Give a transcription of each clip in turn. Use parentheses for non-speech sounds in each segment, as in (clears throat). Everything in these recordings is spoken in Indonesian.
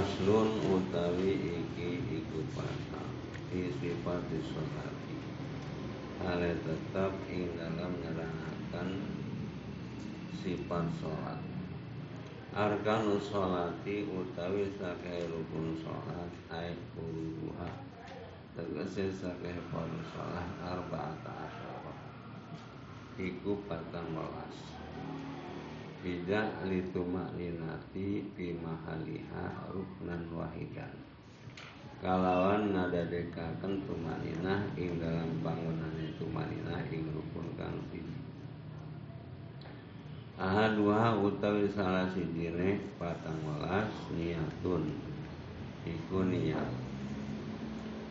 Faslun utawi iki iku pasal Isifat disolati Hale tetap ing dalam nerangakan sifat sholat. Arkanu sholati utawi sakeh rukun sholat Ay kuruha. Tegesi sakeh paru sholat Arba'ata asyara Iku patang welas tidak lituma linati fi mahaliha ruknan wahidan kalawan ngadadekaken tumaninah ing dalam bangunan tumaninah ing rukun kang siji ahaduha utawi salah sijine patang welas niatun. Iku niat.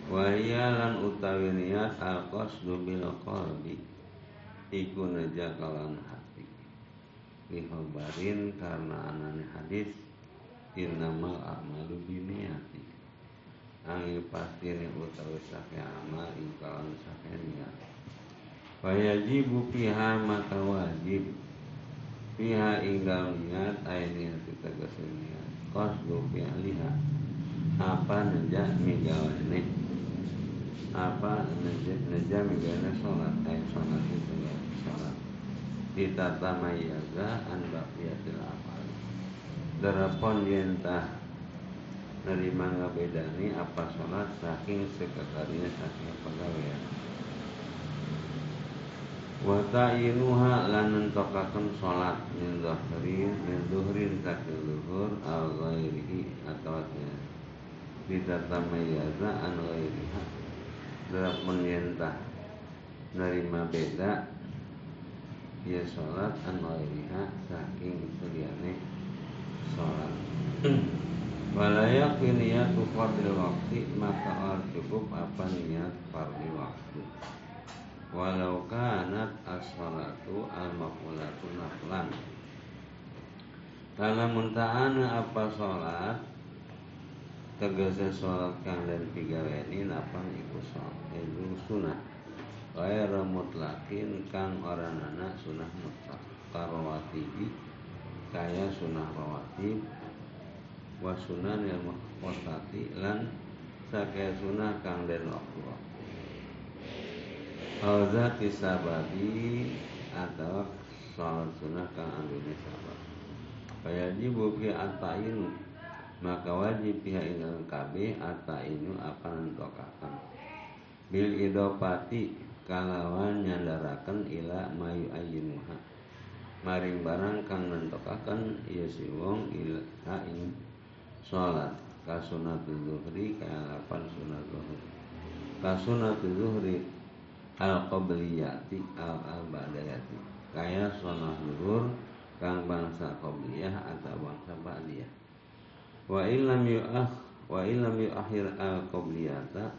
Wahia lan utawi niat al-qasdu bil qalbi iku neja kalan Lihobarin karena anane hadis Innamal a'malu biniati Angin pasti ini utawi sake amal Ingkalan sake niat. Fayajibu piha maka wajib. Piha inggal niat Aini kita kesenian Qasdu piha liha Apa nejak migawane Apa nejak migawane sholat? Ain sholat itu sholat ditatamayyaza an baqiyatil amal. Darapon yentah nerima ngabedani apa sholat saking sekekarinya saking pegawaian. Wa ta'inuha lan nentokaken sholat min dhahrin min dhuhrin saking luhur al ghairihi atau ditatamayyaza an ghairiha. Darapon yentah nerima beda dia sholat an ghairiha saking seliane sholat. Walayak niyatu fardil waktu maka orang cukup apa niat fardhi waktu. Walau kanat as-salatu al-maqulatu naflan. Kalau ta'ana apa sholat Tegese sholat kang dan tiga ini napang ikut sholat. Itu sunnah Ghaira mutlakin kang orang anak sunah mutlak. Karawatibi Kaya sunah rawatib Wa sunan yang muhtati Lan sakaya sunah kang den waktu waktu Alzati sababi Atau salat sunah kang anduni sabab. Fayajibu fi ata'inu Maka wajib pihak ingat kabe Ata'inu apa nentokakan Bil idopati kalawan nyandaraken ila mayu ayinuha maring barang kang nentokaken ieu si wong ila ing salat ka sunatul zuhri kaya lapan sunat zuhri. Ka sunatul zuhri al qabliyati al al ba'dayati kaya sunah zuhur kang bangsa qabliyah atau bangsa ba'diyah. Wa illam yu'akh wa illam yu'akhir al qabliyata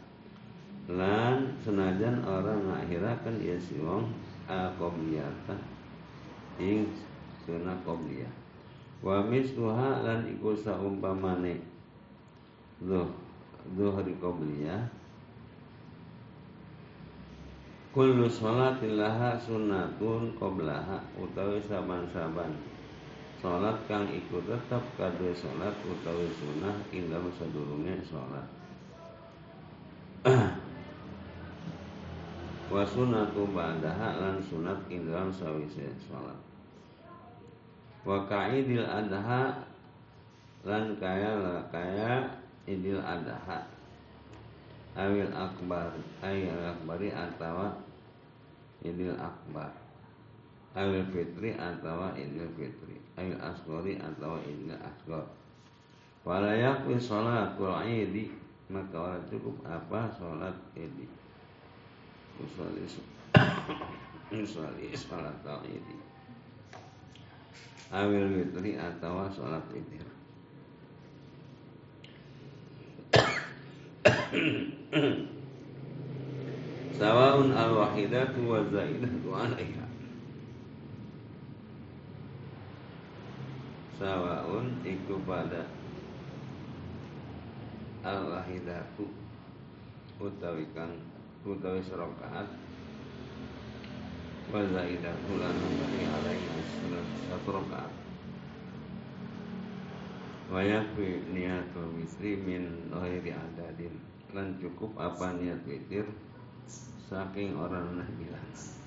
lan senajan orang ngakhirakan ia si wong aqobliyata ing sunah qobliyah wa misluha lan iku saumpamane zuh zuhri qobliyah kullu sholatin laha sunnatun qoblaha utawi saban-saban. Salat kang ikut tetap kadue salat utawi sunnah ing dalem sadurunge salat (clears throat) wa sunatu ba'daha lan sunat ing dalam sawise salat. Wa ka'idil adha lan kaya la kaya idil adha. Awil akbar ayil akbari atawa idil akbar. Awil fitri atawa idil fitri. Awil asgori atawa idil asgor wala yakfi salatul idi maka cukup apa salat idi Usolli Usolli sholat tauhidi Awil witri atau sholat witir Sawaun al-wahidatu wa zaidatu alaiha. Sawaun iku pada Al-wahidatu Utawi kang utawi serokaat wa zaidah bulan bagi alaihi satu rakaat. Wa yakfi niyatul witri min ghairi adadin. Lan cukup apa niat witir? Saking orang nah bilangan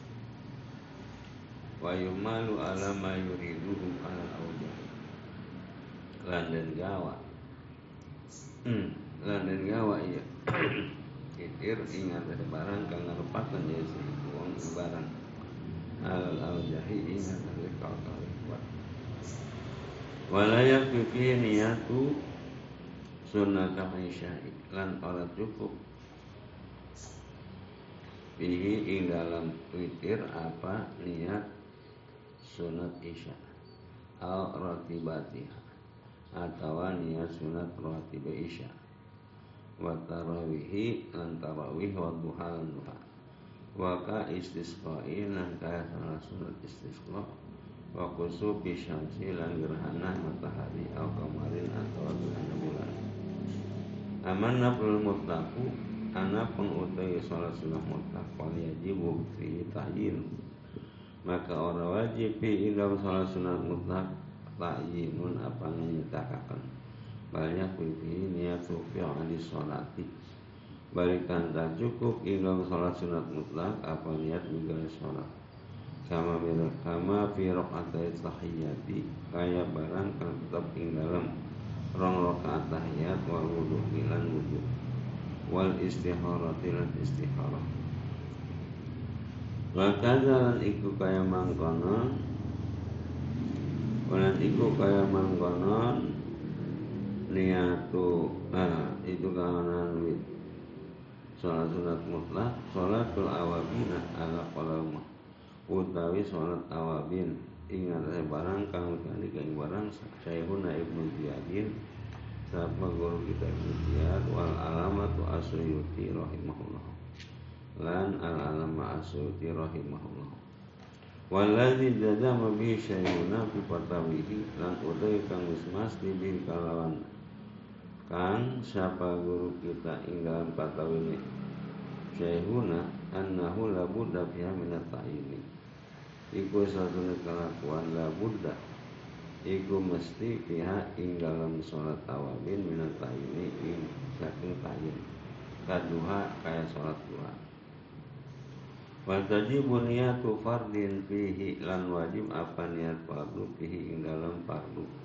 wa yumalu ala ma yuriduhu ala awjah. Lan dan gawa. Hmm, lan dan gawa iya (clears throat) witir ingat ada barang kang ngarepakeun ya si wong barang al awjahi ingat ada kau kuat. Wala yakfi niyatu sunnah isya'i lan ora cukup. Bihi ing dalam witir apa niat sunat isya? Al ratibatiha atau niat sunat ratib isya wa tarawihi lan tarawih wa duha lan duha. Wa ka istisqai lan kaya salah sunat istisqa wa kusubi syamsi lan gerhana matahari al kamarin atau gerhana bulan. Aman naflul mutlaku pun utai salat sunnah mutlak wal yajibu fi ta'yin maka orang wajib fi dalam salat sunnah mutlak ta'yinun apa nyetakakan banyak fi niatu fi ali salati balikan tak cukup dalam salat sunat mutlak apa niat juga salat kama bila kama fi rakaat tahiyati kaya barang kan tetap ing dalam. Rong rakaat tahiyat wal wudu bilan wudu. Wal istiharati lan istiharah wa kadzalan iku kaya mangkono Walan iku kaya mangkono niatu ah itu kahanan wit Salat sunat mutlak Salatul awabin ala qalama Utawi salat awabin Ingat saya barang kang kali kang barang Syekhuna ibnu Ziyadin Sapa guru kita Ibnu Ziyad Wal alamatu asyuyuti rahimahullah Lan al alama asyuyuti rahimahullah Waladhi jazama bihi syayuna fi patawihi Lan utai kang wismas bihi kalawan Kang siapa guru kita ing dalam patawini Syekhuna annahu la budda fiha minat ta'ini. Iku satu kelakuan la budda. Iku mesti pihak ing dalam sholat tawabin minat ini ing saking tayin kaduha kaya sholat duha. Wal tajibu niyatu fardin fihi lan wajib apa niat fardu fihi ing dalam fardu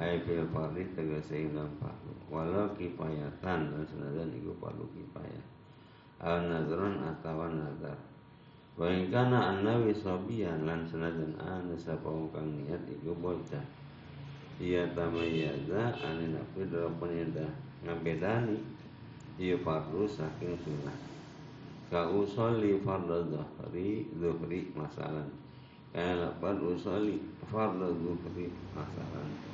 Hai fil fardi tegese ing dalam fardu Walau kipayatan dan senajan iku fardu kipayah. Al nadron atau nazar. Wa ing kana annawi sabiyan lan senajan ana sapa kang niat iku bocah ia tamayaza ane nafsu dalam penyeda ngabedani ia fardu saking sunnah. Ka usolli fardu zuhri zuhri masalan. Kaya lapan usolli fardu masalan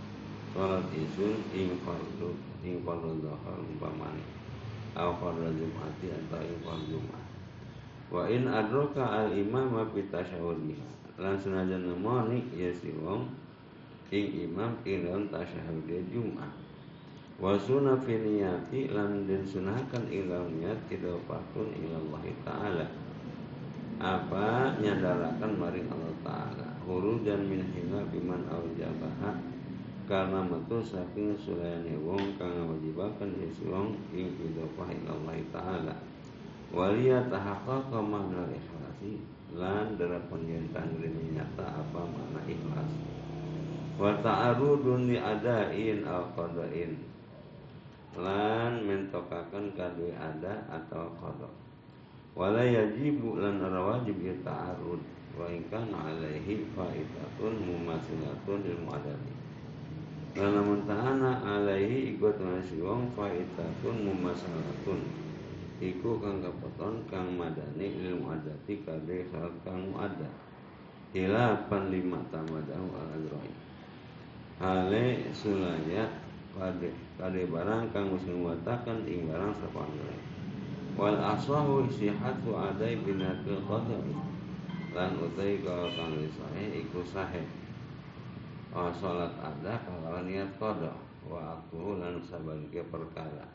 sholat isun ing fardu ing fardu zuhur umpamane. Au fardu jumati atau ing jumat. Wa in adroka al imam fi tasyahudih lan senajan nemoni ya si wong ing imam ing dalam tasyahud Jumat. Wa sunna fi niyati lan den sunahkan ing dalam niat idofatun ila Allah taala. Apa nyandarakan maring Allah taala? Dan min hina biman aujabaha karena metu saking sulayane wong kang ngawajibaken isi wong ing idofah ila Allah taala. Waliya tahaqqaqa makna ikhlasi lan darapun yen nyata apa makna ikhlas. Wa ta'arudun li adain al qada'in lan mentokakan kadue ada atau qada. Wala yajibu lan ara wajib ya ta'arud wa in kana alaihi faidatun mumasilatun lil muadati lan lamun ta'ana alaihi ikut nasi wong faidatun mumasalatun. Iku kang kapoton kang madani lil muadati kadhe kang muada hilapan lima tamadahu al azra'i hale sulaya kade kade barang kang wis nguwataken ing barang sapanggale wal asahu sihatu adai binatil qadari. Lan utai kalau kang sahe iku sahe oh, salat ada kalau niat qada wa aku lan sabanke perkara.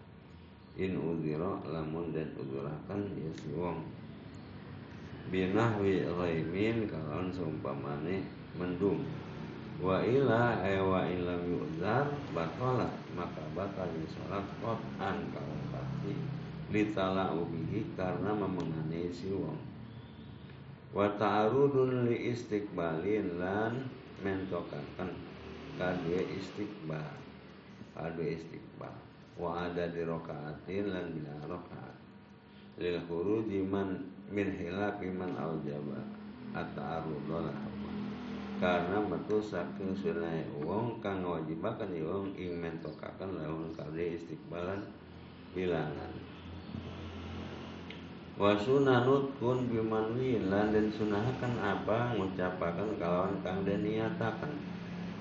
In udhira lamun dan udhurakan ya si wong. Binahwi ghaimin kalau seumpamane mendung. Wa ila eh wa ilam yu'zar batalat maka batal sholat qat'an kalau pasti. Litala ubihi karena memenganai si wong. Wa ta'arudun li istiqbalin lan mentokakan kadue istiqbal. Kadue istiqbal. Wa ada di rokaatin lan bila rokaat. Lil khuruji man min hilafi man aujaba at-ta'arudun karena metu saking sunai wong kang ngawajibakan wong ing mentokaken lawan kade istiqbalan bilangan wa sunanut kun bimanwi lan den sunahaken apa? Ngucapaken kalawan kang den niataken.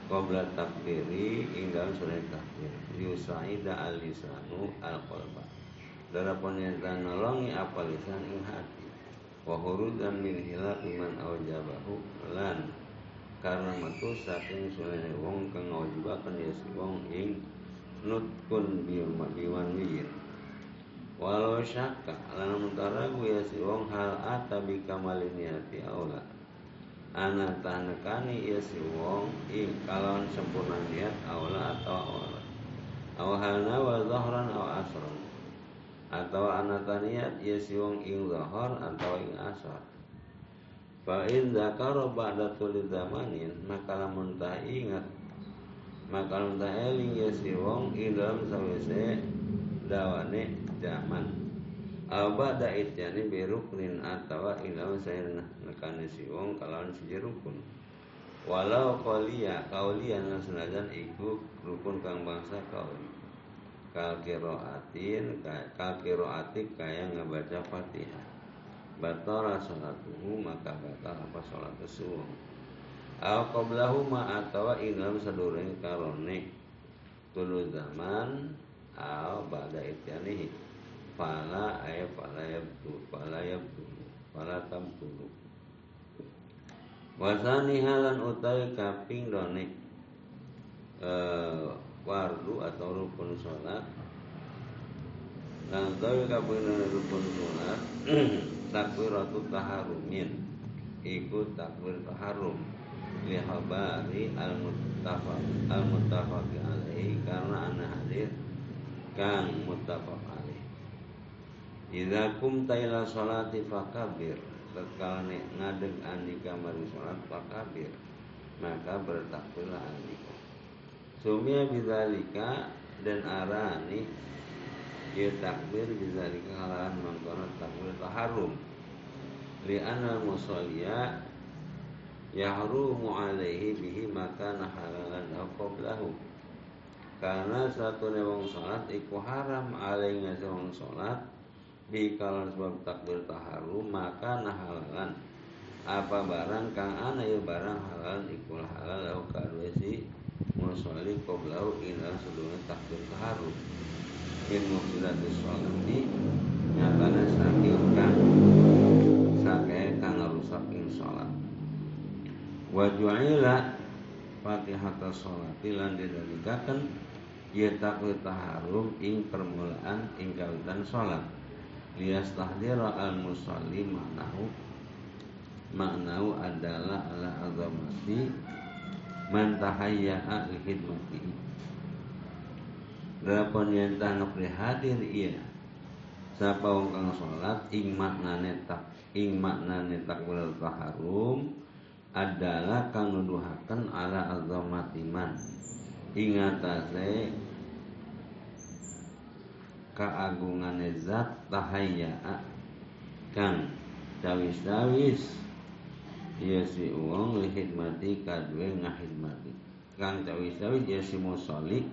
Qabla takbiri ing dalam sunai takbir. Yusaida al-lisanu al-qalba. Darapun yang nolongi apa lisan ing hati. Wa hurudan min hilaf iman lan karena metu saking sunane wong kang ngawajibaken ya si wong ing nutkun biwan wir walau syakka lan mutaragu ya si wong hal ata bi kamaliniati aula. Ana tanekani ya si wong ing kalon sempurna niat aula atau aula. Aw halna wa zahran aw asran atau anata niat ya si wong ing zahar atau ing asar Fa in dzakara ba'da tuli zamanin maka lamun tak ingat maka lamun tak eling ya si wong ing dalam sawise dawane zaman. Aba da ityani biruknin atawa ilaw saya nekani si wong kalawan si rukun. Walau kaulia kaulian lan senajan iku rukun kang bangsa kauli. Kal kiroatin kal kiroatik kaya ngabaca Fatihah. Batara salatuhu maka batal apa salat tersebut Al qablahu ma atawa inam sadureng karone tulu zaman al ba'da ityanihi fala ay fala yabdu fala yabdu fala tamtulu wasani halan utai kaping done uh, wardu atau rukun sholat. Dan tahu kaping done rukun sholat (clears throat) takbiratul taharumin iku takbir taharum li habari al muttafaq al muttafaq alaihi karena ana hadir kang alaihi idza kumta ila salati fakabir tatkala ngadeg andika mari salat fakabir maka bertakbirlah andika sumia bidzalika dan arani dia takbir bizalika kalahan mangkono takbir taharum. Li'anna musalliya yahrumu alaihi bihi maka nahalalan au karena satu wong salat iku haram alaihi wong salat bi kalau sebab takbir taharum maka nahalalan. Apa barang kang ana ya barang halal iku halal lau kadwe si musalli qablahu ila sebelum takbir taharum min mufsidatis sholati nyatana saking kang sake kang rusak ing salat wa ju'ila fatihata sholati lan didalikaken ya takwi taharum ing permulaan ing kawitan salat lias tahdira al musalli maknahu maknahu adalah ala azamati man tahayya'a li khidmatihi. Dapun yang tanggap hadir iya. Siapa wong kang sholat ing maknane tak ing maknane takbir taharum adalah kang nuduhaken ala azamatiman ing atase kaagungan zat tahayya kang cawis-cawis ya si uang lihidmati kadwe ngahidmati kang cawis-cawis ya si musolik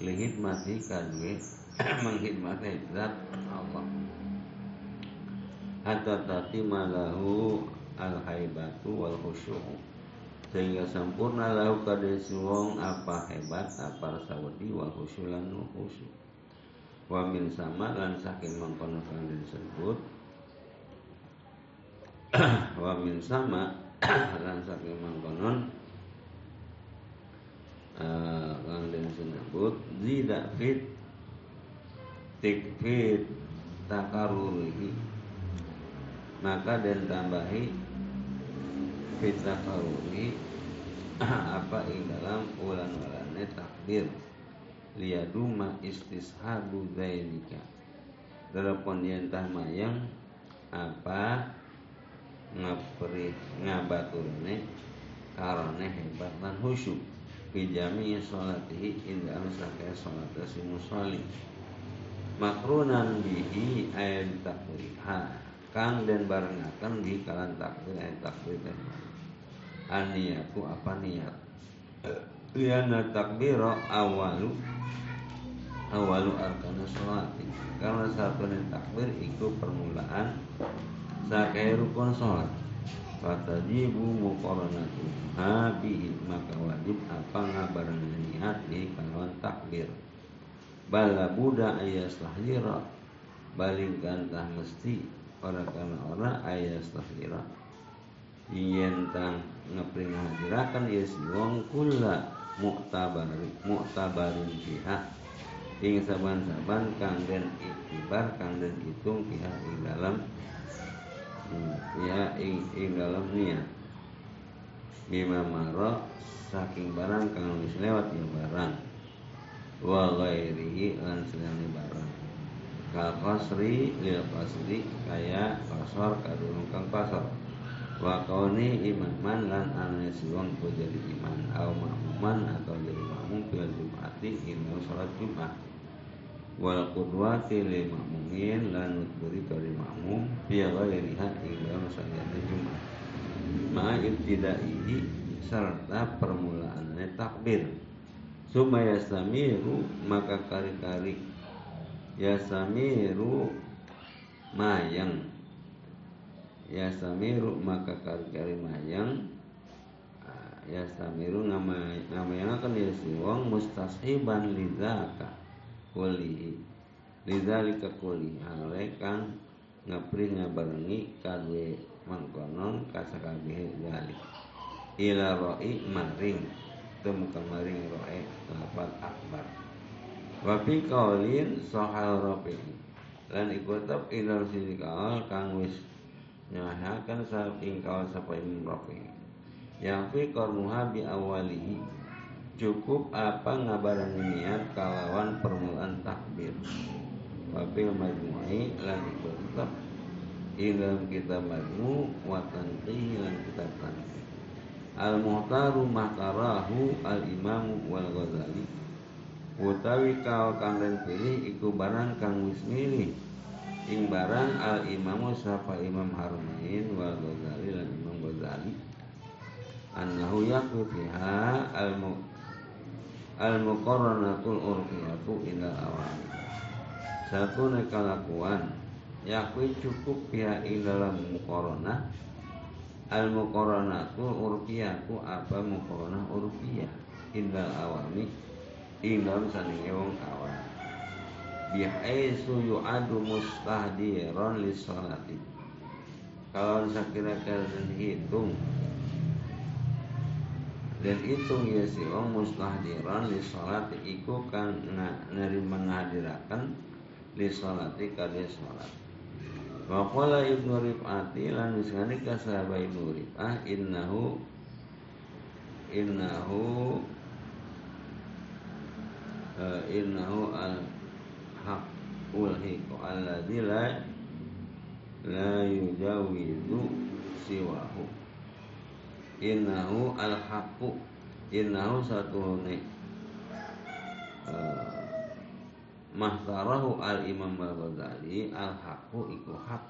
lihidmati kadwe (clears throat) menghidmati zat Allah. Hatta tati malahu al haibatu wal khusyuk sehingga sempurna lahu kadesi wong apa hebat apa sawadi wal khusyuk lan khusyuk wa min sama lan saking mengkono kang disebut. (clears throat) Wa min sama (clears throat) lan saking mengkonon uh, kang disebut zida fit tikfit takarurihi maka dan tambahi fit takarurihi (clears throat) apa ing dalam ulan-ulane takbir liyaduma istishabu dzalika. Telepon yentah mayang apa ngapri ngabaturne karone hebat lan khusyuk. Bijami sholatihi indah sakai sholat si musolli. Makrunan bihi ayat takbir ha kang dan barengakan di kalan takbir ayat takbir dan aniyaku apa niat liana takbiro awalu awalu arkana sholati. Karena satu takbir itu permulaan sakai rukun sholat. Fatajibu muqaranatu. Habihi maka wajib apa ngabaran niat di kalawan takbir. Bala buda ayas tahlira Balingkan tah mesti Orang karena orang ayas tahlira Yen tang ngepring hadirakan yes wong kula muktabari muktabarin pihak ing saban-saban kang den iktibar kang den hitung pihak ing dalam ya ing, ing dalam niat. Bima maro saking barang kang wis lewat ya barang. Wa ghairihi lan selani barang. Kal qasri lil qasri kaya kasor kadurung kang kasor wa kauni imaman lan siwang ku jadi iman au makmuman atau jadi makmum fil jumati ing salat jumat. Wal qudwati lil makmumin lan nutburi kari makmum fi ghairiha ila masalahnya Jumat. Ma ibtidaihi serta permulaannya takbir. Summa yastamiru maka kari-kari. Yastamiru mayang yastamiru maka kari-kari mayang. Yastamiru ngamayang akan ya wong mustashiban lidzaka kulihi lidzalika kuli hale kang ngapri ngabarengi kadwe mangkonon kasakabehe zalik ila roi maring temu kamaring roe lapat akbar. Wa fi qaulin sahal rafi lan ikutab ila sini kaul kang wis nyahakan sa ing kaul sapa imam rafi yang fi qarnuha bi awalihi. Cukup apa ngabaran niat kalawan permulaan takbir. Wabil majmu'i lan tetap. Ilam kita majmu Watan lan kita tanqih Al muhtaru mahkarahu al imamu wal ghazali Utawi kau kang pilih iku barang kang wis milih Ing barang al imamu sapa imam harumain wal ghazali lan imam ghazali. Annahu yakwi fiha al al muqarranatul urfiyatu ila awami satu nekalakuan yakwi cukup pihak ing dalam muqarranah. Al muqarranatul urfiyatu apa muqarranah urfiyah? Indal awami ing dalam sandinge wong kawan bihaisu yu'adu mustahdiran lis salati kalau sakira kalian hitung dan itu ya si wong mustahdiran li salat iku kang nerima ngahadiraken li salati kadhe salat wa qala ibnu rifati lan misani ka sahabat ibnu rifah innahu innahu uh, innahu al haqul hiqu alladzi la la yujawizu siwahu. Innahu al haqu innahu satu ne uh, mahtarahu al imam al ghazali al haqu iku hak.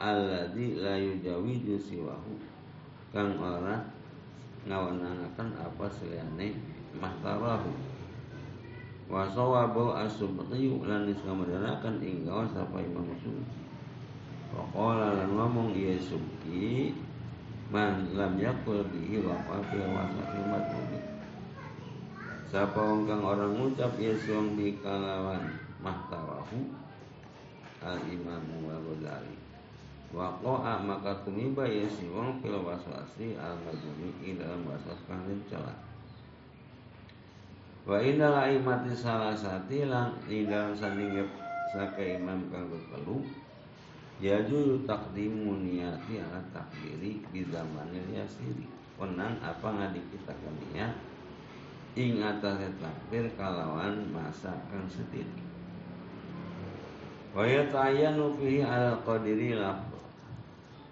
Alladzi la yujawizu siwahu. Kang ora ngawananaken apa seliyane mahtarahu wa sawabu as-subti lan iskamadakan ing gawan sapa imam subti wa qala lan ngomong iya subki man lam yakul bihi wa qafi wa sahimat mubi Siapa wong kang orang ngucap yesong di kalawan mahtarahu al imam wa ghazali wa qa'a maka tumiba yesi wong fil waswasi al majumi ing dalam waswas kang celah wa inal aimati salah sati lang ing dalam sandinge saka imam kang telu Yaju takdimu niati ala takdiri di zamanil yasiri Wenang apa ngadi kita niat Ing atas takdir kalawan masa kang sedikit Wa yata'ayyanu fihi ala qadiri lafz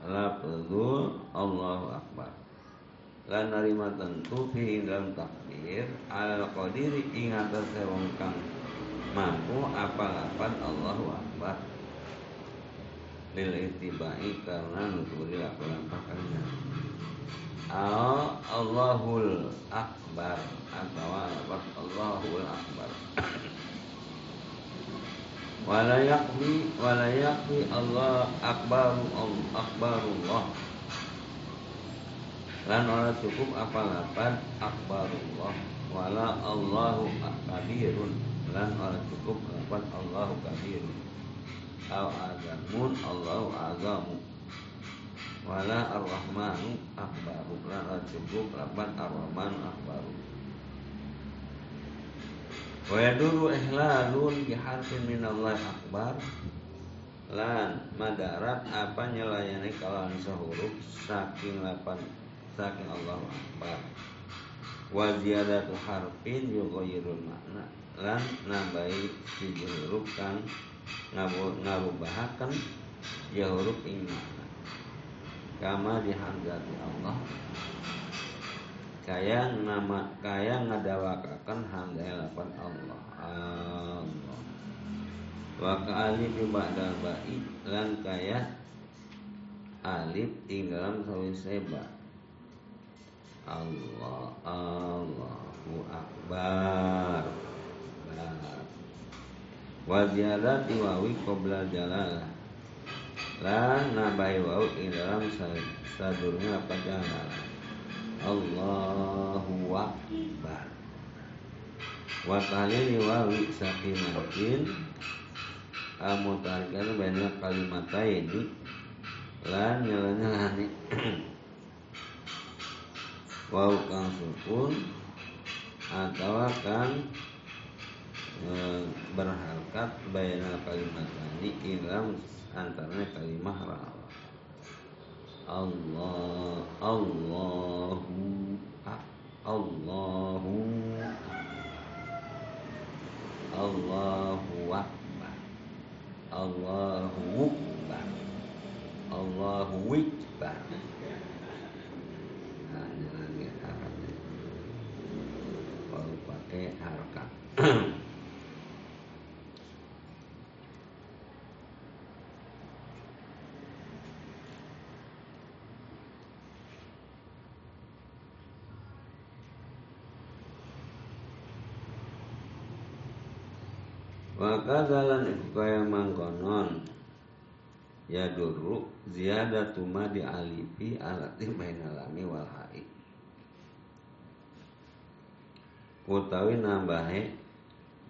Lafzul Allahu Akbar Lan narima tentu fihi dalam takdir Ala qadiri ing atas kang mampu apa lapan Allahu Akbar. Lil itibai karena nuturi aku lampakannya al Allahul Akbar atau apa Allahul Akbar. Wala yakfi wala yakfi Allah akbaru akbarullah lan ora cukup apa lapan akbarullah. Wala Allahu kabirun. Lan ora cukup lapan Allahu kabirun. Al azamun Allahu azamu. Wala ar-Rahmanu akbaru. Lan cukup lapan ar-Rahmanu akbaru. Wa yaduru ihlalun biharfin minallahi akbar. Lan madarat apa nyelayani kalawan sehuruf Saking lapan Saking Allahu akbar. Wa ziyadatu harfin yugoyirul makna. Lan nambahi si huruf kan ngarubahakan ya huruf ing makna. Kama dihamdati Allah. Kaya nama kaya ngadawakakan hamdaya lapan Allah. Allah. Wa ka alif ba'dal ba'i. Lan kaya alif ing dalam sawise ba Allah Allahu akbar. Wa ziyadati wawi qabla jalalah. La nabai ing dalam sadurnya apa jalalah. Allahu akbar. Wa tahlili wawi sakinatin amutarikan banyak kalimat ini lan nyalanya hani (clears throat) wawu kang sukun atau kang berharkat bayna kalimat ini ilam antaranya kalimah rawa. Allah Allahu Allahu Allahu Akbar Allahu Akbar Allahu Akbar Nah, ini lagi harakatnya Kalau pakai harakat Iku kaya mangkonon. Ya duru ziyadatu ma di alifi alati bainalami wal hai. Utawi nambahe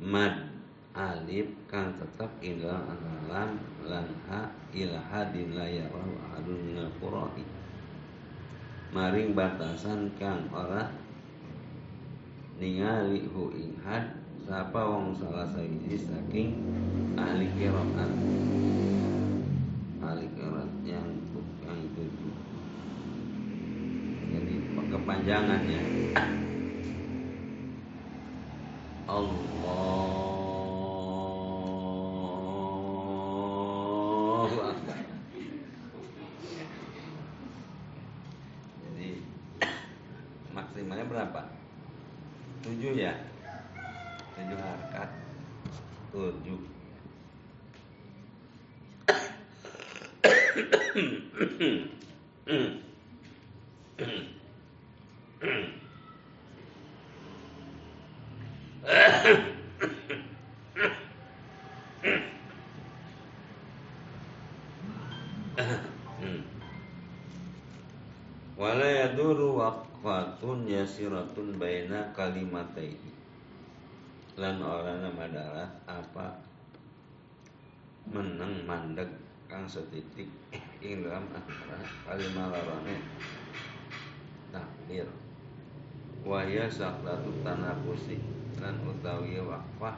mad alif kang tetap ing dalam antara lan ha ila hadin la minal maring batasan kang ora ningali hu ing had Siapa wong salah sahiji saking ahli kiroat? Ahli kiroat yang yang tujuh jadi kepanjangannya Wala yaduru waqfatun yasiratun baina kalimataihi lan orang adalah apa? Menang mandek kang setitik ing dalam antara larane takdir wahya saklatu tanafusi lan utawi wakfah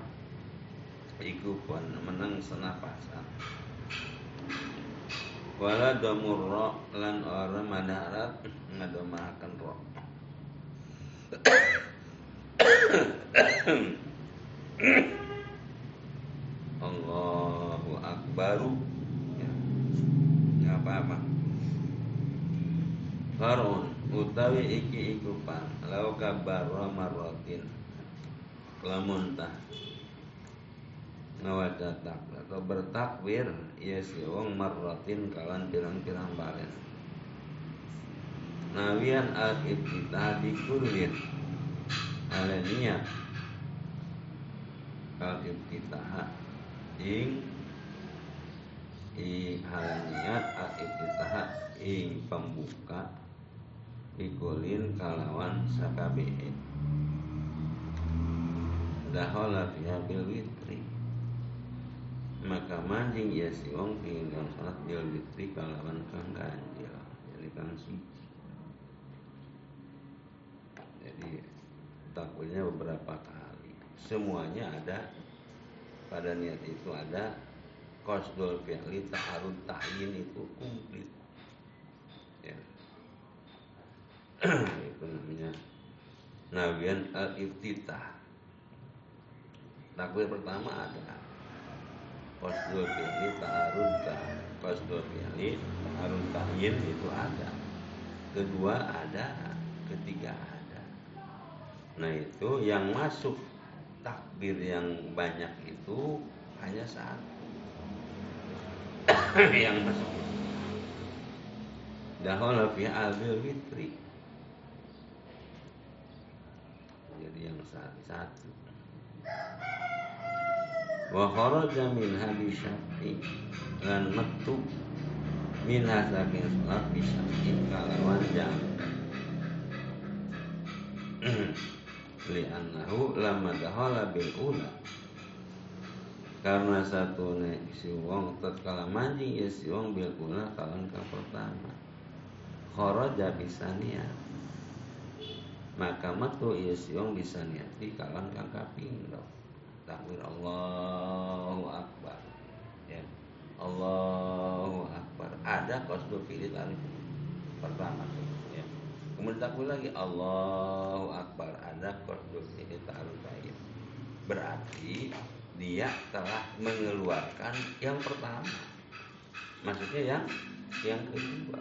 iku pun menang senapasan. Wala domurro lan ora madarat ngadomahaken ro (coughs) Allahu akbaru apa-apa Farun utawi iki iku pan lau kabar marrotin lamun tah. Ngawaca takbir atau bertakbir ya si wong marrotin kalan pirang-pirang balen. Nawian al ibtitah di kullin ale niat al ing i hal niat al ibtitah ing pembuka Ikulin kalawan sakabehe. Dahola fiha bil witri. Maka manjing ya si wong pingin dalam salat bil witri kalawan kang ganjil Jadi kang suci. Jadi takutnya beberapa kali. Semuanya ada pada niat itu ada Kosdol fi'li ta'arud ta'yin itu komplit. Itu namanya Nabian al-iftitah Takbir pertama ada. Qasdul fi'li ta'arud Qasdul fi'li ta'arud ta'yin itu ada. Kedua ada Ketiga ada. Nah itu yang masuk. Takbir yang banyak itu Hanya satu Yang masuk Dahola fi al witri jadi yang satu wa kharaja min hadi syaf'i lan metu min saking salat bisa kalawan jam (clears throat) li annahu lamma dahala bil ula karena satu nek si wong tatkala mancing ya si wong bil ula kalan ka pertama. Kharaja bisania maka metu ieu siung bisa niati kawan kang kaping takbir Allahu akbar. Ya. Allahu akbar. Ada qasdul fi'il pertama. Ya. Kemudian takbir lagi Allahu akbar. Ada qasdul fi'il alif berarti dia telah mengeluarkan yang pertama. Maksudnya yang yang kedua.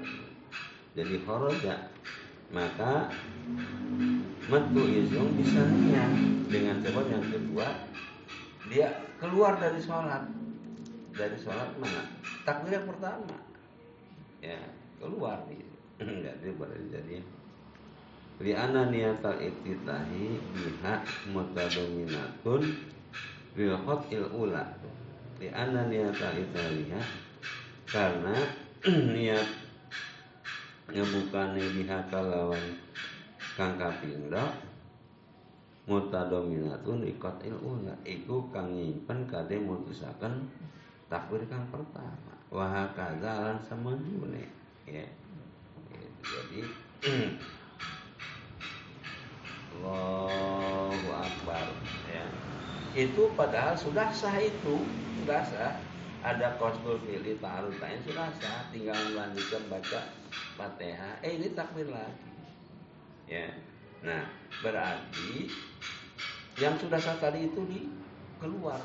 Jadi kharaja maka metu izung bisa niat dengan sebab yang kedua dia keluar dari sholat. Dari sholat mana? Takbir yang pertama. Ya keluar. Jadi berarti jadi. Li anna niatal iftitahi biha mutadominatun bil khotil ula. Li anna niatal iftitahiha karena (clears throat) niat ngebukane bihaka lawan kang kapindho mutadominatun ikot ula. Iku kang nyimpen kade mutusaken takbir kang pertama. Wah kazalan samajune ya jadi (clears throat) Allahu Akbar. Ya itu padahal sudah sah itu. Sudah sah. Ada kosbul fili ta'arud ta'in sudah sah. Tinggal melanjutkan baca fatihah eh ini takbir lagi. Ya. Nah berarti yang sudah sah tadi itu di keluar.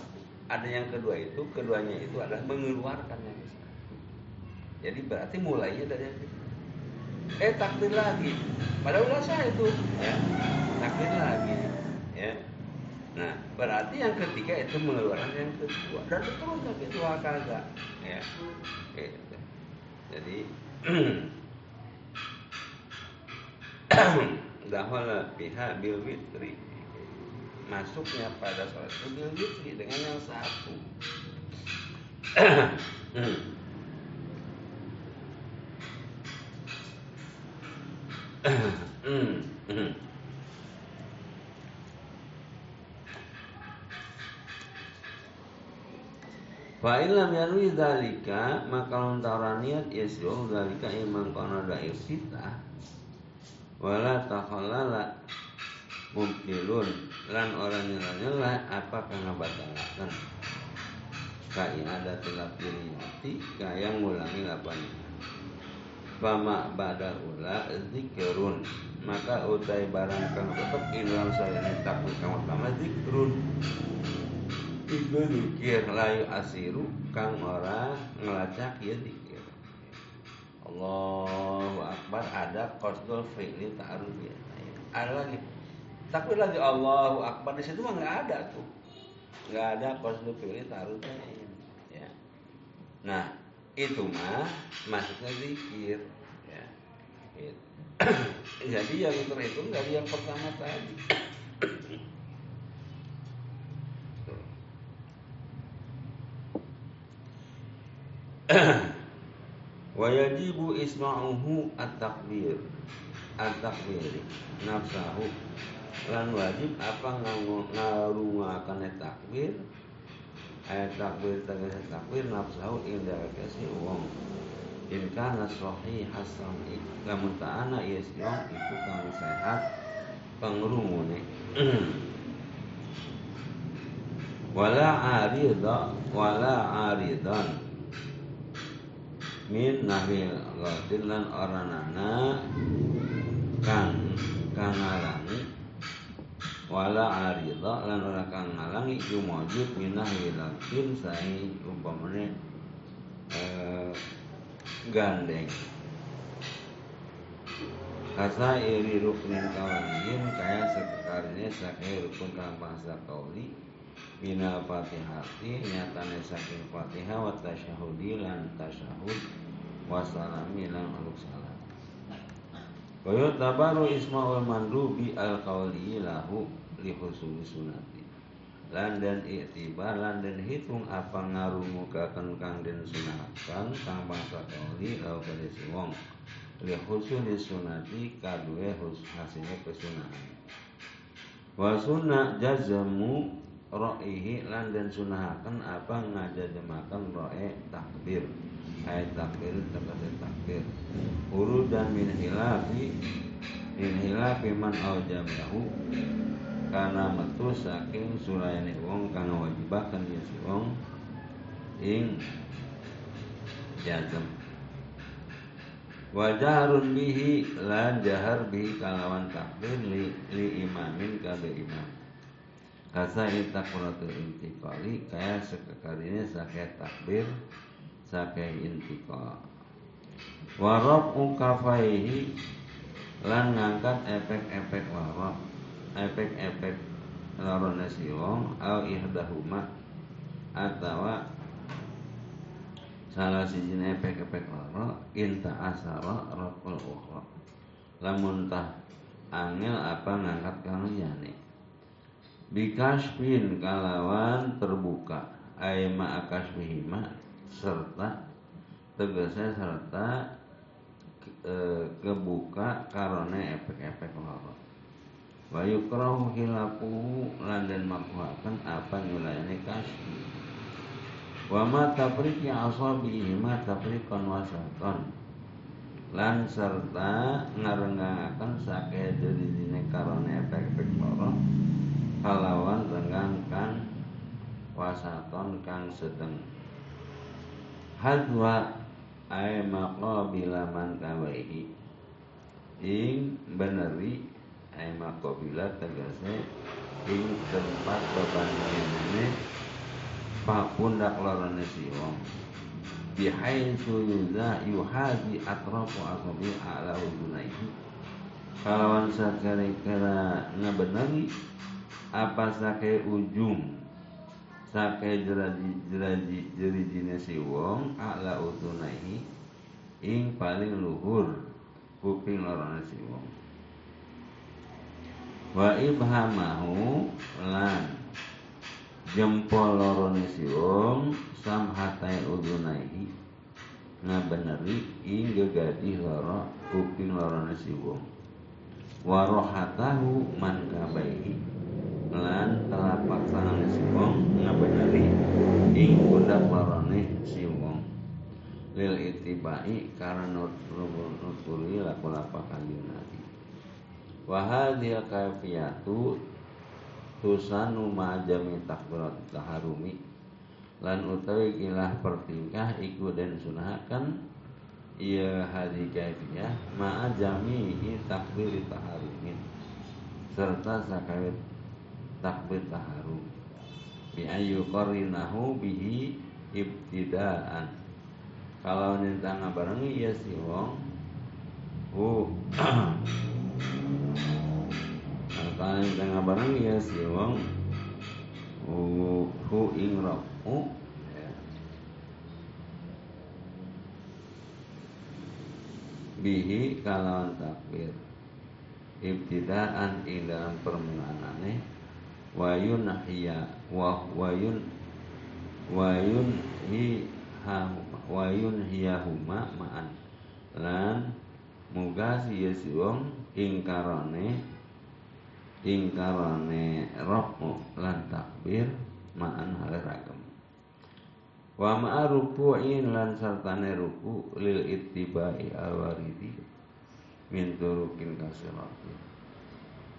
Ada yang kedua itu keduanya itu adalah mengeluarkan yang satu jadi berarti mulainya dari yang kedua. Eh takbir lagi. Pada udah sah itu. Ya. Takbir lagi Nah, berarti yang ketiga itu mengeluarkan yang kedua dan seterusnya itu hakaza. Ya. Gitu. Jadi (clears throat) dahala pihak bil witri masuknya pada sholat itu bil witri dengan yang satu. (clears throat) Hmm. (clears throat) Fa ilam yarwi dalika maka lontaran niat yasyu dalika iman kana da isita wala takhallala mubtilun lan orang nyela-nyela apa kang ngebatalaken kai ada tilapiriyati kaya ngulangi lapan. Fama bada ula zikrun maka utai barang kang tetep ilang saya takut kang utama zikrun Iku zikir layu asiru kang ora ngelacak ya zikir Allahu Akbar ada qasdul fi'li ta'aruf ya. Ada lagi. Takbir lagi Allahu Akbar di situ mah nggak ada tuh. Nggak ada qasdul fi'li ta'aruf ya. Nah itu mah maksudnya zikir ya. Gitu. (clears throat) jadi yang terhitung dari yang pertama tadi Wajibu isma'uhu at-takbir At-takbir Nafsahu. Lan wajib apa ngarungakan takbir Ayat takbir tegese takbir nafsahu indah kasih uang In kana sahih hasan Lamun ta'ana iya siong itu kang sehat Pengrungune Wala arida Wala aridan min nahil ghadin lan oranana kang ngalangi wala arida lan ora kang ngalangi jumujud min nahil ghadin sai umpamane eh, gandeng. Kasa iri ruknin kawanin kaya sekarnya sakhe rukun kang bangsa kauli minal fatihati nyatane saking fatihah wa tasyahudi lan tasyahud wa salami lan aluk salam. Kaya tabaru ismaul mandubi al qawli lahu li husuli sunati. Lan dan iktibar lan dan hitung apa ngarumukaken kang den sunahkan kang bangsa kauli lahu kadesi wong li husuli sunati kadue hasilnya kesunahan. Wa sunnah jazamu ro'ihi lan dan sunahaken apa ngajajemaken ro'e takbir. Ayat takbir tegese takbir. Uru dan min hilafi min hilafi man aujamahu karena metu saking surayane wong kang wajibaken ya wong ing jazam wajarun bihi lan jahar bihi kalawan takbir li, li imamin kabe imam Kasa intakuratul intikali Kaya sekekalinya sakit takbir Sakit intikal Warab ukafaihi Lan ngangkat efek-efek warab Efek-efek Larona siwong Au ihdahuma Atawa Salah sijin efek-efek warab Inta asara Rabul ukhra. Lamun tah Angel apa ngangkat kang jani bikasfin kalawan terbuka. Aima akasfihima serta tegasnya serta e, kebuka karena efek-efek lara wa yukrahu hilapuhu lan den apa nyulayani kasfi wa ma tabriki asabihima tabrikan wasaton lan serta ngarenggangaken sakeh dine karena efek-efek lara kalawan renggang wasaton kang sedeng. Hadwa ay maqabila man kawaihi. Ing beneri ay maqabila tegese ing tempat bebanane papundak lorone si wong bihaitsu yuza yuhadi atrafu asabi ala udunaihi kalawan sakare kira ngabeneri apa sake ujung? Sake jeraji jeraji jerijine si wong ala utunaihi ing paling luhur kuping lorone si wong. Wa ibhamahu lan jempol lorone si wong samhatai udunaihi ngabeneri ing gegadi loro kuping lorone si wong. Warohatahu man kabaihi lan telapak tangan si wong ngabenari ing pundak larane si wong lil itibai karena nuturi laku-lapak kanjeng Nabi wa hadhihi kafiyatu tusanu ma'jami takbirat taharumi. Lan utawi kilah pertingkah iku den sunahaken iya hadi kaifiyah ma'a jami'i takbir taharumin serta sakawit takbir taharum bi ayu qarinahu bihi ibtidaan. Kalau ninta ngabarengi ya si wong. Hu (clears throat) kalau ninta ngabarengi ya si wong. Hu hu ing ya. bihi kalau takbir. Ibtidaan ing dalam permulaanane wa wayun wayun hi ha wayun huma ma'an. Lan muga siya si wong ingkarane ingkarane rob lan takbir ma'an hale ragam wa ma'a ruku'in lan sartane ruku lil ittiba'i alwaridi min turukin kasirati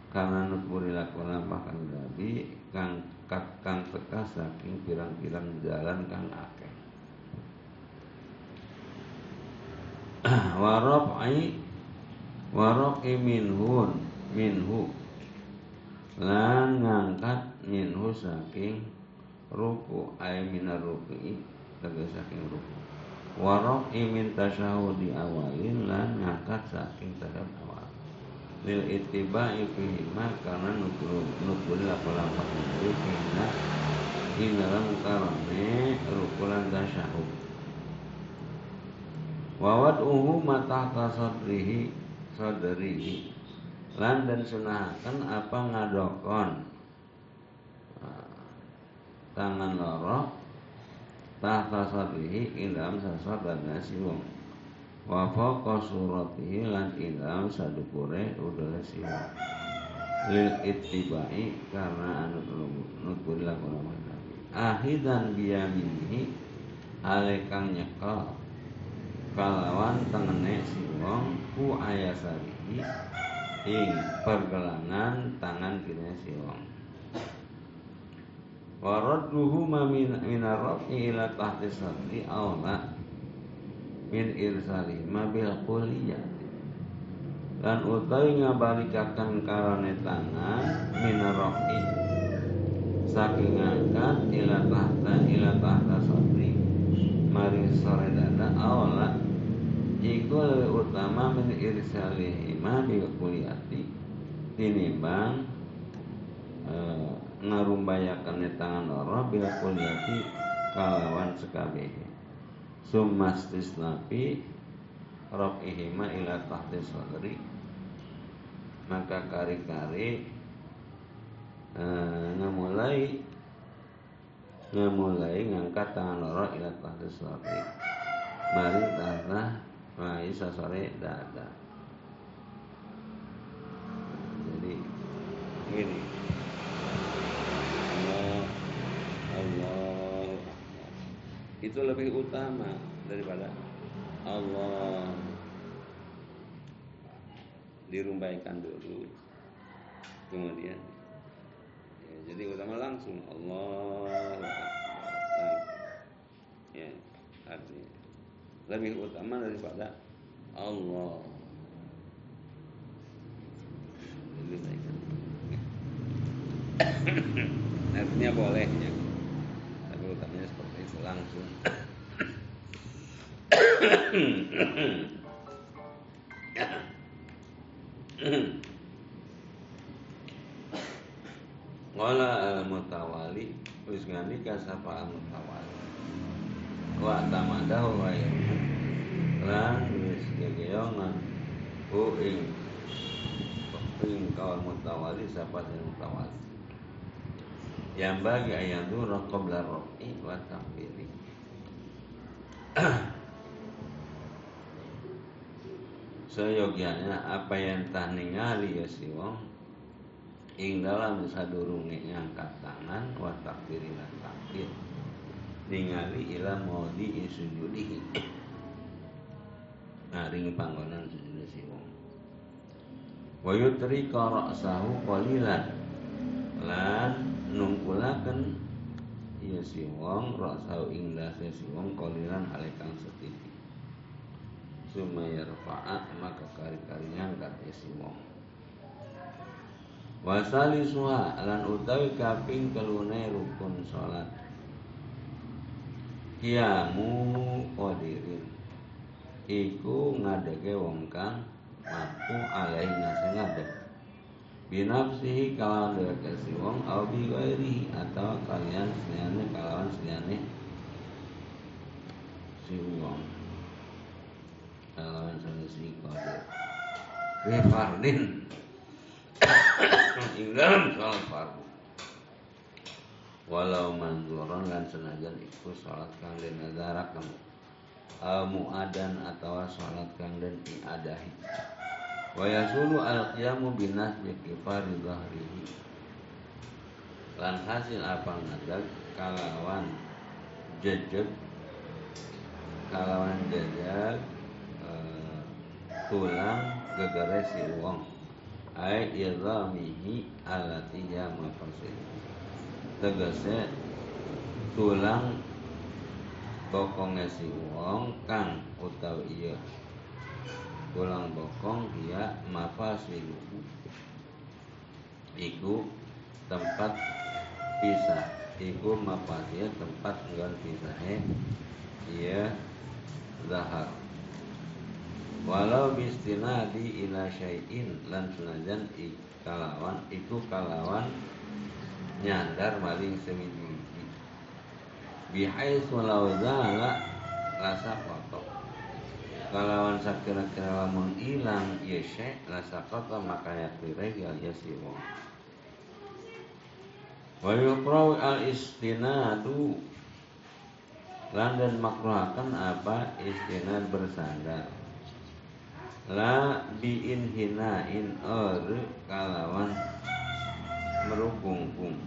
karena nutburi lakona makan nabi kang kang teka saking pirang-pirang jalan kang akeh. (clears throat) Warobai waroki minhun minhu. Lan ngangkat minhu saking ruku ay minar ruki tegese saking ruku. Warok imin tasyahudi awalin lan ngangkat saking awal lil ittiba ma karena nukul nukul lapan-lapan itu kina ing dalam karane rukulan tasyahud. Wawat uhu mata sadrihi sadrihi. Lan dan sunahkan apa ngadokon? Tangan lorok tahta sadrihi ing dalam sasar dan nasi wong wa faqa suratihi lan dalam sadukure udara si wong lil ittibai karena anu nuturi lakon nabi ahidan biyaminihi ale kang kalawan tengene si wong ku ayasarihi ing pergelangan tangan kiri si wong. Waradduhu ma min ila tahti sadri min irsali ma bil kulliyah dan utawi ngabalikaken karane tangan minarrafi saking ngangkat ila tahta ila tahta sadri mari sore dada awla iku lebih utama min irsalihi ma bil kulliyati tinimbang eh, ngarumbayakan tangan loro bila kuliati kalawan sekabehe summas tislapi rob ihima ila tahti sodri maka kari-kari e, ngamulai ngamulai ngangkat tangan loro ila tahti sodri mari tahta mai sasore dada. Jadi ini itu lebih utama daripada Allah. Dirumbaikan dulu. Kemudian ya, jadi utama langsung Allah. Ya artinya lebih utama daripada Allah. (coughs) Artinya boleh ya tapi utamanya seperti itu langsung Wala al mutawali wis ngani kasapa al mutawali. Wa tamadahu wa lan wis gegeyongan ku ing ing kawan mutawali sapa sing mutawali yang bagi ayat dulu qabla rofi wa takbiri. (clears throat) Seyogianya apa yang tah ningali ya si wong ing dalam sadurunge ngangkat tangan wa takbiri lan takbir. Ningali ila maudi sujudi (clears throat) ngaring panggonan sujud si wong. Wa yutrika ra'sahu qalilan. Lan nungkulaken iya si wong rasau ing dase si wong kolilan alekang setitik sumayar fa'a maka kari-kari ngangkat ya si wong. Wasali suha lan utawi kaping telune rukun salat kiamu qadirin iku ngadege wong kang mampu alaihi nase ngadeg binafsihi kalawan dheweke si wong au bi atau kalian seliane kalawan seliane si wong. Kalawan seliane si qadir bi fardin. (coughs) Ing dalam salat fardu walau manzuran lan senajan iku salat kang den nazaraken al muadan atau salat kang den iadahi wa yasulu al qiyamu binas bi kifari dhahrihi lan hasil apa ngadak kalawan jejeg kalawan jejeg uh, tulang gegere si wong. Ai idhamihi alati ya mafasid. Tegese tulang bokongnya si wong kang utawi iya tulang bokong dia mafasiluhu iku tempat pisah. Iku mafasil tempat nggon pisahe iya zahar. Walau bistinadi ila syai'in lan senajan kalawan iku kalawan nyandar maling semidi bihai law zala lasa kotok kalawan sakira-kira lamun ilang ya syekh la sakata maka regal ya si wong wa al istinadu lan dan makruhakan apa? Istinad bersandar. La bi inhinain or kalawan merukungkung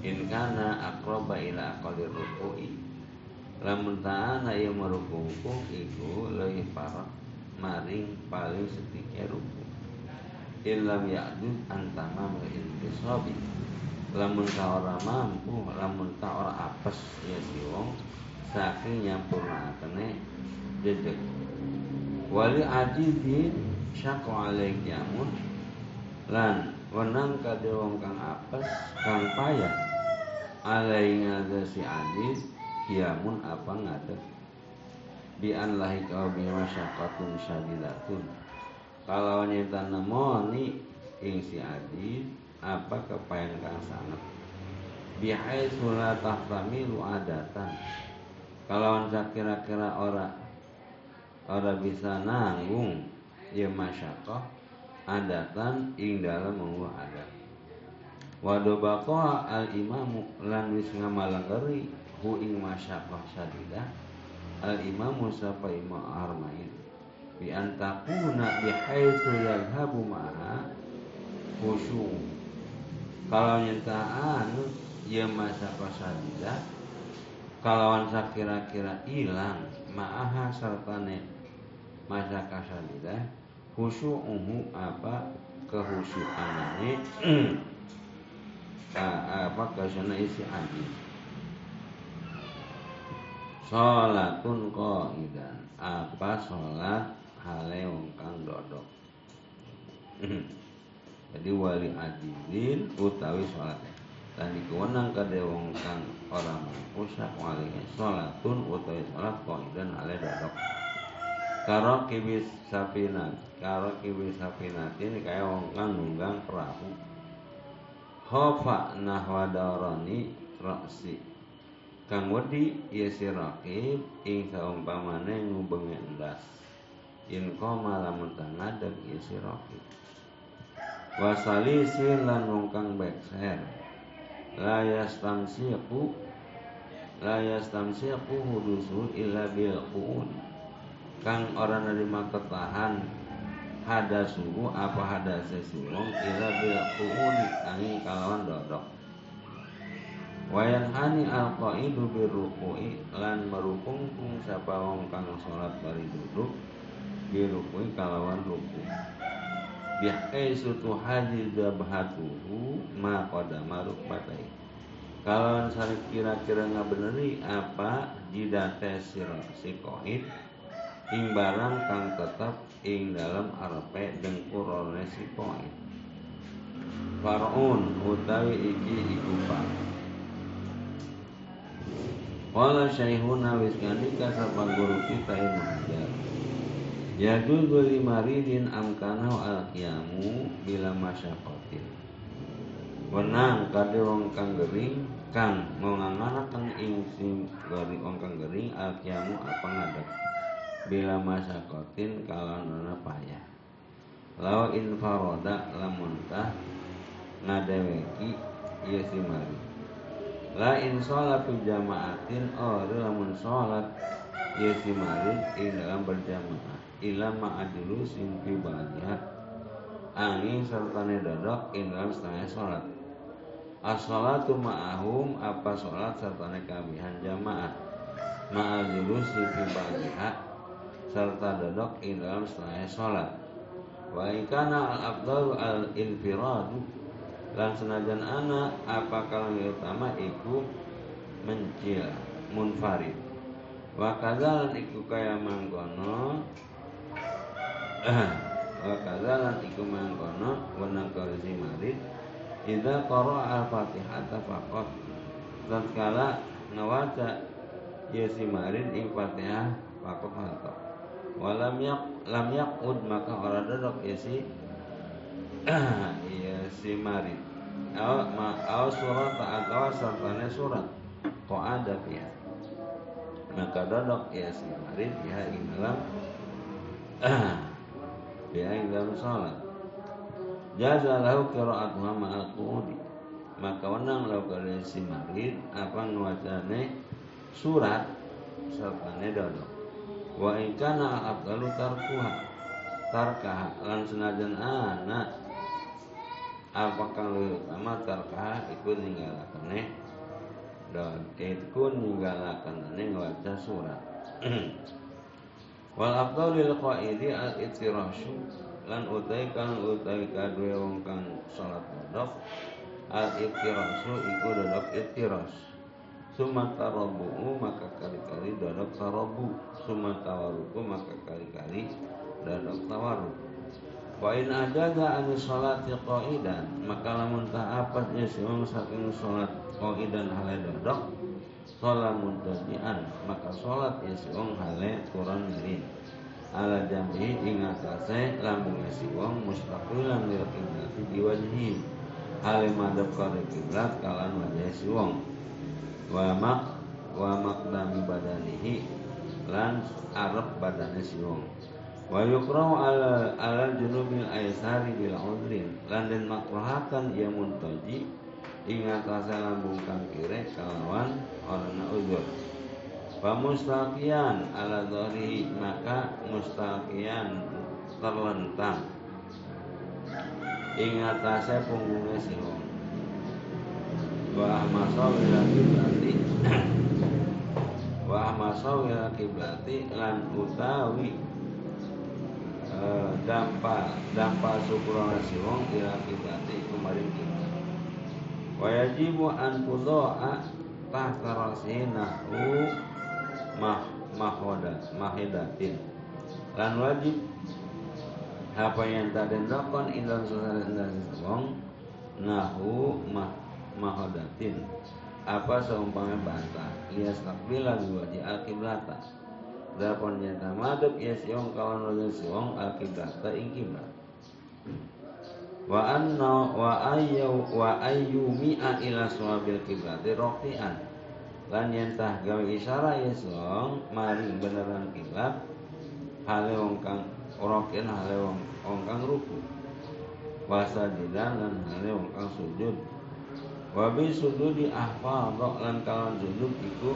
in kana aqraba ila aqalir ruku'i lamun ta'ana yang merukuku iku lebih parah maring paling sedikit ruku ilam ya'dud antama sobi lamun ta ora mampu lamun ta ora apes ya si wong saking nyampurnakene dedek. Wali ajizin syaqo alaik jamun lan wenang kade wong kang apes kang payah. Alai ngaza si aziz kiamun apa ngada bi an lahi kau bi masyaqqatun syadidatun kalau nyata nemoni ing si adi apa kepayan kang sangat bihai sulah lu adatan. Kalau kira-kira ora ora bisa nanggung ya masyakoh adatan ing dalam mengubah adat. Wadobako al imamu lan wis hu ing masyaqqah syadidah al imam musafa imam armain. Bi antakuna bi haitsu yadhhabu ma'a khusyu. Kalau nyentaan ya masyaqqah syadidah kalawan sakira-kira ilang ma'aha sartane masyaqqah syadidah khusyu'uhu apa kehusyuanane (clears throat) apa ke sana isi hadis Sholatun qaidan. Apa sholat? Hale kang dodok. (clears throat) Jadi wali adilin utawi sholatnya. Dan dikewenang ke wong kang orang mampu sak wali sholatun utawi sholat qaidan hale dodok. Karo kibis sapinat Karo kibis sapinat ini kayak wong kang nunggang perahu Khofa nahwa darani roksi kang ya si rakib ing saumpamane ngubengi endas. In koma lamun ngadeg ya si rakib wasali lan wong kang bekser. La yastamsiqu la yastamsiqu hudusu illa bil qud kang ora nerima ketahan hadasuhu apa hadase si wong bil qud angin kalawan dodok Wayan hani al qaidu birruku'i lan merukungkung sapa wong kang salat bari duduk birruku'i kalawan ruku. Bihai sutu haji dabhatuhu ma qadama rukbatai. kalau misalnya kira-kira nggak beneri apa jida si koid ing barang kang tetap ing dalam arpe dengkurone si koid Far'un utawi iki iku pak Wala syaihuna wis ngandika sapa guru kita Ibnu Hajar Yajuzu limaridin amkanahu al-qiyamu bila masyakotin. Wenang kade wong kang gering kang mau nganganakan ing sing gari wong kang gering al-qiyamu apa ngadep bila masyakotin kalanana payah. Lau infaroda lamuntah ngadeweki iya si La in sholat jamaatin oh lamun sholat iya si ing dalam berjamaah ila ma'adilu simpi ba'diha angin serta dodok ing dalam setengah sholat. As-sholatu ma'ahum apa sholat serta kabihan jamaah. Ma'adilu simpi ba'diha serta dodok ing dalam setengah sholat. Wa ikana al-afdalu al-infiradu dan senajan anak apa kalau yang utama? Iku mencil munfarid. Wa kadzalan iku kaya mangkono. (clears throat) Wa kadzalan iku mangkono wenang korisi marid. Idza qara al-fatihata faqat. Tatkala ngawaca ya si marid ing Fatihah faqat walam yak lam yaqud maka ora dodok ya si ya si marid aw ma aw surat atau sartane surat. Kok ada ya maka dodok ya si marid ya ing dalam biaing dalam salat jaza lahu qira'atuha ma'al qu'udi maka wenang lahu kalian si marid apa ngwacane surat sartane dodok. Wa in kana tarkuha tarkah lan senajan anak apakah lu utama tarkah ikut ninggalakane dan ikut ninggalakane ngawaca surat. (clears throat) Wal lil qaidi al itirasyu lan utai kang utai kadue wong kang salat dodok al itirasyu iku dodok itiras. Suma tarabu maka kali-kali dodok tarabu. Suma tawaruku maka kali-kali dodok tawaruk Wa in ajaza an salati qaidan maka lamun ta'apat ya wong saking salat qaidan hale dodok sholat muntajian maka sholat ya si wong hale kurang mirin ala jambi ingatase lambung si wong mustaqilan lil qiblati diwajhi hale madhab kare kiblat kalan wajah si wong wa mak wa makdami badanihi lan arep badane si wong wa yukrahu ala ala junubil aisari bil udrin lan den makruhakan ya muntaji ingat rasa lambung kang kire kalawan orang uzur Pamustaqian ala dhari maka mustaqian terlentang. Ingat rasa punggungnya si wong Wa masal ila kiblati Wa masal ila kiblati lan utawi eh, dampa dampa syukur si wong ila kiblati kemarin kiblat Wajibu an tudoa tahta rasinahu mah mahodat mahidatin. Lan wajib apa yang tadi dokon indang susah indang wong nahu mah mahodatin. Apa seumpamanya bantah? Lias takbilan wajib al kiblata Dapon nyata madep ya siong kawan rojong siong al kiblata ing kiblat wa anna wa ayyu wa ayyu mi'a ila sawabil kiblati roqian lan yentah gawe isyara ya song mari beneran kiblat hale wong kang roqian hale wong wong kang ruku. Wasa jidan lan hale wong kang sujud. Wa bi sujudi ahfadha lan kawan sujud iku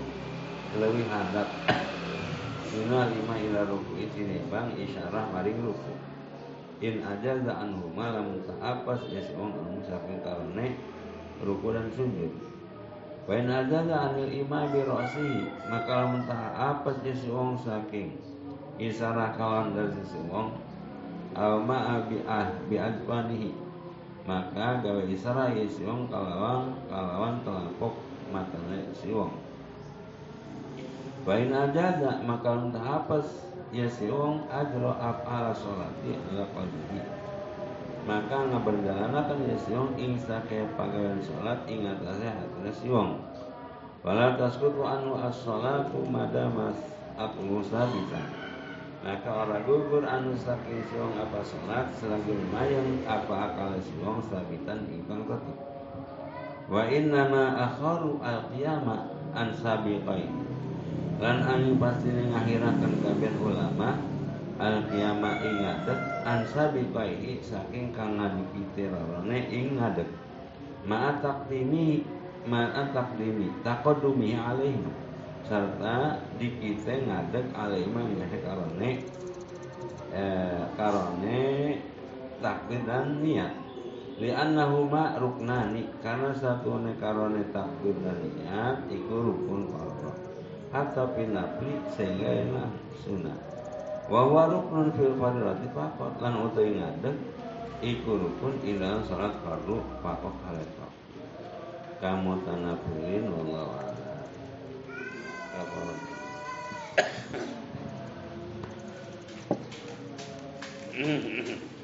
lebih hadap Mina lima ila ruku ini bang isyarah maring ruku. In ajaza anhuma lamun ta'apas ya si wong anu saking karone ruku dan sujud. Wa in ajaza anil imam bi ra'si maka lamun ta'apas ya si wong saking isarah kawan dari si wong aw ma'a bi ah bi adwanihi maka gawe isarah ya si wong kalawan kalawan telapok matane si wong Bain ajaza maka entah hapes ya si wong ajro afala sholati ala qalbihi. Maka ngaberjalanakan ya si wong ing sake pagawean sholat ing atase hatine si wong. Wala tasqutu anu as-sholatu madamas aku bisa. Maka orang gugur anu saking siwong apa sholat selagi lumayan apa akal siwong sabitan ingkang tetep. Wa innama akharu al qiyama an sabiqai lan anu pasti ngahirakan kabeh ulama al qiyama ing ngadeg an sabiqai saking kang ngadikite rarone ing ngadeg. Ma taqdimi ma taqdimi taqaddumi serta dikite ngadeg alima ngadeg karone eh, karone takbir dan niat. Li annahuma ruknani karena satu ne karone takbir dan niat iku rukun fardu hatta pinapli sehingga enak sunat wa huwa ruknun fil fardhati faqat. Lan utai ngadeg iku rukun ila salat fardu faqat haletok kamu tanafulin wallahu a'lam. Mm-hmm. (laughs)